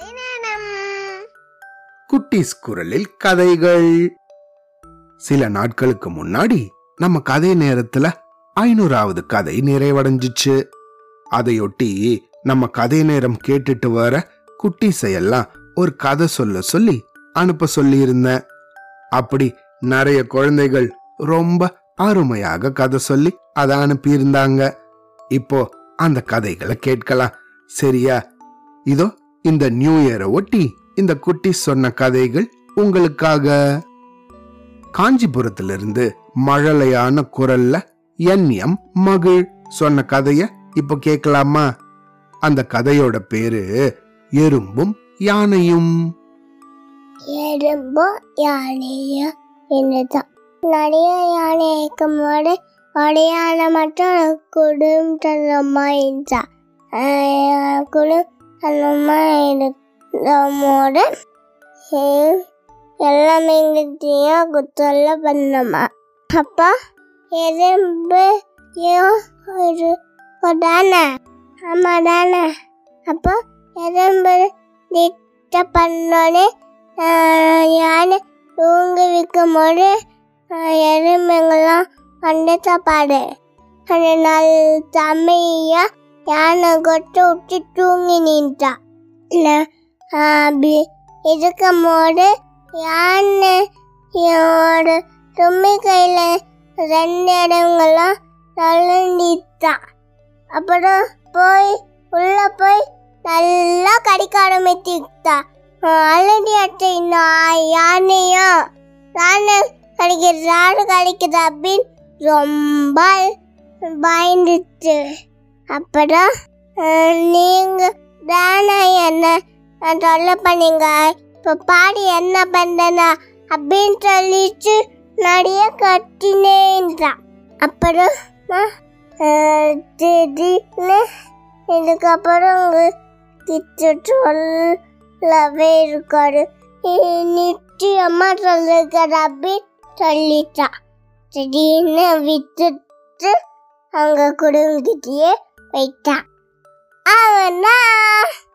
குட்டிஸ் குட்டீஸ் குரலில் கதைகள். சில நாட்களுக்கு முன்னாடி நம்ம கதை நேரத்துல ஐநூறாவது கதை நிறைவடைஞ்சிச்சு. அதையொட்டி நம்ம கதை நேரம் கேட்டுட்டு வர குட்டீஸையெல்லாம் ஒரு கதை சொல்ல சொல்லி அனுப்ப சொல்லியிருந்தேன். அப்படி நிறைய குழந்தைகள் ரொம்ப அருமையாக கதை சொல்லி அதை அனுப்பியிருந்தாங்க. இப்போ அந்த கதைகளை கேட்கலாம். சரியா? இதோ இந்த நியூ இயரை ஒட்டி இந்த குட்டி சொன்ன கதைகள் உங்களுக்காக. காஞ்சிபுரத்திலிருந்து மழலையான குரல்ல என் எம் மகிழ் சொன்ன கதைய இப்ப கேட்கலாமா அந்த கதையோட பேரு எறும்பும் யானையும். எறும்பும் யானையும் என்னதான். நிறைய யானை இருக்கும் போது யானை மட்டும் குடும்பத்தனமா இருந்தா அந்தமாக இருக்கும்போது எல்லாமே எங்கிட்டையும் குத்தல்ல பண்ணமா? அப்பா எறும்பு ஒரு தானே ஆமா தானே அப்போ எறும்பு திட்ட பண்ணோடனே யானை தூங்கி விற்கும் போது எறும்புங்கெல்லாம் வந்து சாப்பாடு. அந்த நாள் தமிழா யானை கொட்டை விட்டு தூங்கி நின்றா இல்லை அப்படி இருக்கும் போது யானையோட தும்மி கையில் ரெண்டு இடங்களும் நழுண்டிட்டா அப்புறம் போய் உள்ள போய் நல்லா கடிக்க ஆரம்பிச்சுட்டா ஆல்ரெடி அட்டை நான் யானையா யானை கடிக்கிறது யாரு அப்படின்னு ரொம்ப பயந்துச்சு அப்புறம் நீங்கள் தானே என்ன? தொல்லை பண்ணீங்க. இப்போ பாடி என்ன பண்ணனா அப்படின்னு சொல்லிச்சு நிறைய கட்டினேன்றான். அப்புறம் திடீர்னு இதுக்கப்புறம் கிட்ட சொல்லவே இருக்காரு. நிச்சயமா சொல்லிருக்காரு அப்படின்னு சொல்லிட்டான். திடீர்னு விட்டுட்டு அங்கே குடும்பத்திலேயே 回家。啊啦！